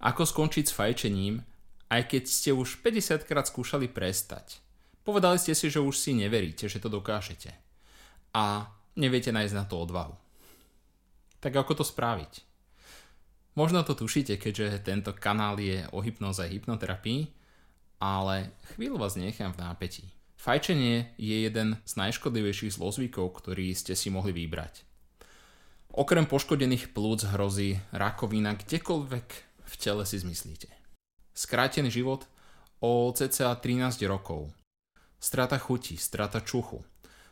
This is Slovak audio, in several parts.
Ako skončiť s fajčením, aj keď ste už 50 krát skúšali prestať. Povedali ste si, že už si neveríte, že to dokážete. A neviete nájsť na to odvahu. Tak ako to spraviť? Možno to tušíte, keďže tento kanál je o hypnoze a hypnoterapii, ale chvíľu vás nechám v nápetí. Fajčenie je jeden z najškodlivejších zlozvykov, ktorý ste si mohli vybrať. Okrem poškodených plúc hrozí rakovina kdekoľvek v tele si zmyslíte. Skrátený život o cca 13 rokov. Strata chuti, strata čuchu.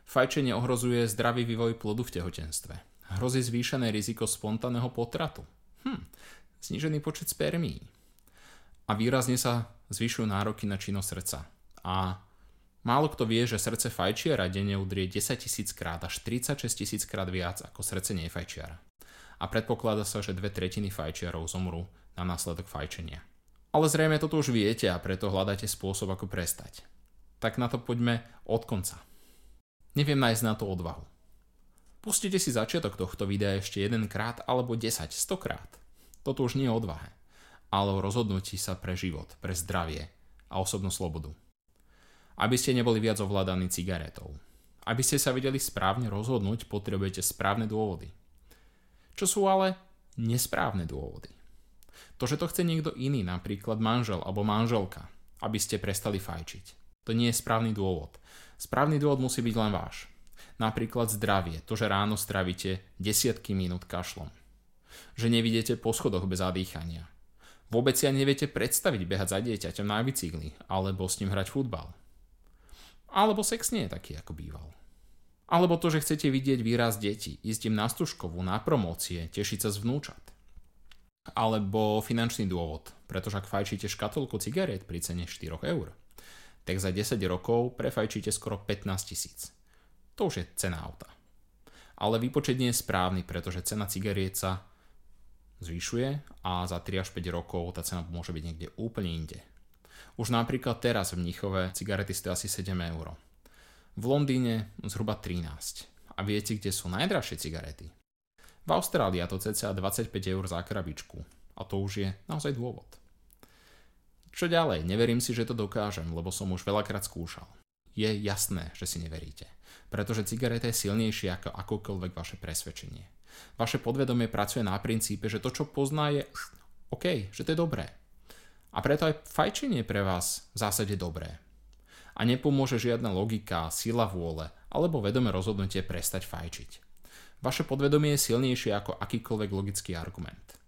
Fajčenie ohrozuje zdravý vývoj plodu v tehotenstve. Hrozí zvýšené riziko spontánneho potratu. Hm, znižený počet spermií. A výrazne sa zvyšujú nároky na činnosť srdca. A Málo kto vie, že srdce fajčiara denne udrie 10 tisíc krát až 36 tisíc krát viac ako srdce nefajčiara. A predpokladá sa, že dve tretiny fajčiarov zomrú na následok fajčenia. Ale zrejme toto už viete a preto hľadáte spôsob, ako prestať. Tak na to poďme od konca. Neviem nájsť na to odvahu. Pustite si začiatok tohto videa ešte jedenkrát alebo 10, 100 krát. Toto už nie je odvahe, ale o rozhodnutí sa pre život, pre zdravie a osobnú slobodu aby ste neboli viac ovládaní cigaretou. Aby ste sa vedeli správne rozhodnúť, potrebujete správne dôvody. Čo sú ale nesprávne dôvody? To, že to chce niekto iný, napríklad manžel alebo manželka, aby ste prestali fajčiť. To nie je správny dôvod. Správny dôvod musí byť len váš. Napríklad zdravie, to, že ráno stravíte desiatky minút kašlom. Že nevidíte po schodoch bez zadýchania. Vôbec si ani neviete predstaviť behať za dieťaťom na bicykli alebo s ním hrať futbal. Alebo sex nie je taký, ako býval. Alebo to, že chcete vidieť výraz detí, ísť im na stužkovú, na promócie, tešiť sa z vnúčat. Alebo finančný dôvod, pretože ak fajčíte škatulku cigariet pri cene 4 eur, tak za 10 rokov prefajčíte skoro 15 tisíc. To už je cena auta. Ale výpočet nie je správny, pretože cena cigariet sa zvyšuje a za 3 až 5 rokov tá cena môže byť niekde úplne inde. Už napríklad teraz v Mníchove cigarety stojí asi 7 eur. V Londýne zhruba 13. A viete, kde sú najdražšie cigarety? V Austrálii to cca 25 eur za krabičku. A to už je naozaj dôvod. Čo ďalej? Neverím si, že to dokážem, lebo som už veľakrát skúšal. Je jasné, že si neveríte. Pretože cigareta je silnejšia ako akokoľvek vaše presvedčenie. Vaše podvedomie pracuje na princípe, že to, čo pozná, je OK, že to je dobré. A preto aj fajčenie pre vás v zásade dobré. A nepomôže žiadna logika, sila vôle alebo vedomé rozhodnutie prestať fajčiť. Vaše podvedomie je silnejšie ako akýkoľvek logický argument.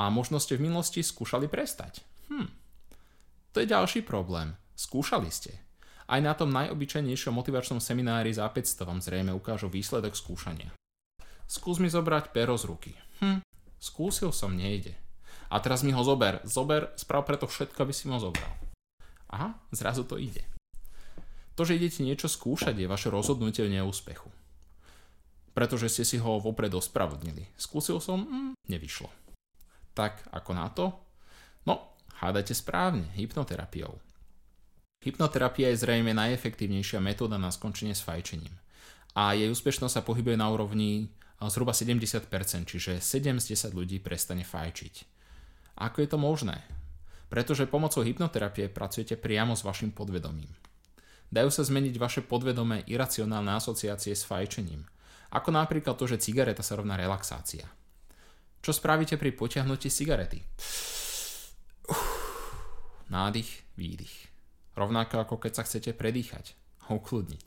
A možno ste v minulosti skúšali prestať. Hm. To je ďalší problém. Skúšali ste. Aj na tom najobyčajnejšom motivačnom seminári za 500 vám zrejme ukážu výsledok skúšania. Skús mi zobrať pero z ruky. Hm, skúsil som, nejde. A teraz mi ho zober. Zober, sprav preto všetko, aby si ho zobral. Aha, zrazu to ide. To, že idete niečo skúšať, je vaše rozhodnutie v neúspechu. Pretože ste si ho vopred ospravedlnili. Skúsil som, mm, nevyšlo. Tak, ako na to? No, hádajte správne, hypnoterapiou. Hypnoterapia je zrejme najefektívnejšia metóda na skončenie s fajčením. A jej úspešnosť sa pohybuje na úrovni zhruba 70%, čiže 7 z 10 ľudí prestane fajčiť. Ako je to možné? Pretože pomocou hypnoterapie pracujete priamo s vašim podvedomím. Dajú sa zmeniť vaše podvedomé iracionálne asociácie s fajčením, ako napríklad to, že cigareta sa rovná relaxácia. Čo spravíte pri potiahnutí cigarety? Nádych, výdych. Rovnako ako keď sa chcete predýchať, ukludniť.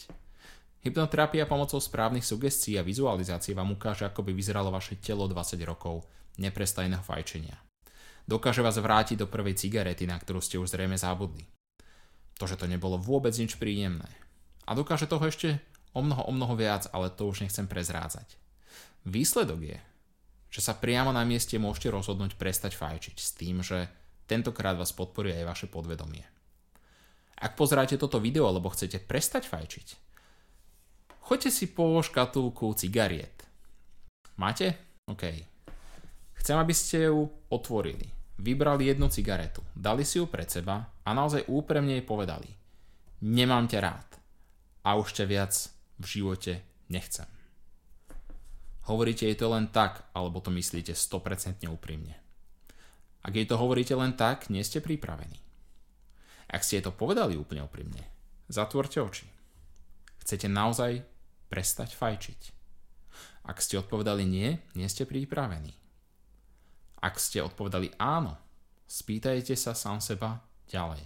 Hypnoterapia pomocou správnych sugestií a vizualizácií vám ukáže, ako by vyzeralo vaše telo 20 rokov neprestajného fajčenia. Dokáže vás vrátiť do prvej cigarety, na ktorú ste už zrejme zabudli. To, že to nebolo vôbec nič príjemné. A dokáže toho ešte o mnoho, o mnoho viac, ale to už nechcem prezrádzať. Výsledok je, že sa priamo na mieste môžete rozhodnúť prestať fajčiť s tým, že tentokrát vás podporí aj vaše podvedomie. Ak pozeráte toto video, alebo chcete prestať fajčiť, choďte si po škatulku cigariet. Máte? OK. Chcem, aby ste ju otvorili vybrali jednu cigaretu, dali si ju pred seba a naozaj úprimne jej povedali Nemám ťa rád a už ťa viac v živote nechcem. Hovoríte jej to len tak, alebo to myslíte 100% úprimne. Ak jej to hovoríte len tak, nie ste pripravení. Ak ste jej to povedali úplne úprimne, zatvorte oči. Chcete naozaj prestať fajčiť. Ak ste odpovedali nie, nie ste pripravení. Ak ste odpovedali áno, spýtajte sa sám seba ďalej.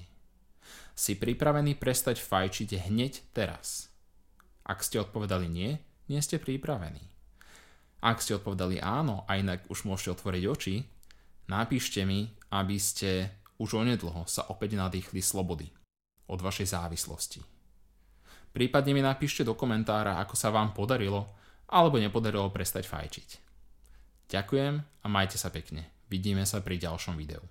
Si pripravený prestať fajčiť hneď teraz. Ak ste odpovedali nie, nie ste pripravení. Ak ste odpovedali áno a inak už môžete otvoriť oči, napíšte mi, aby ste už onedlho sa opäť nadýchli slobody od vašej závislosti. Prípadne mi napíšte do komentára, ako sa vám podarilo alebo nepodarilo prestať fajčiť. Ďakujem a majte sa pekne. Vidíme sa pri ďalšom videu.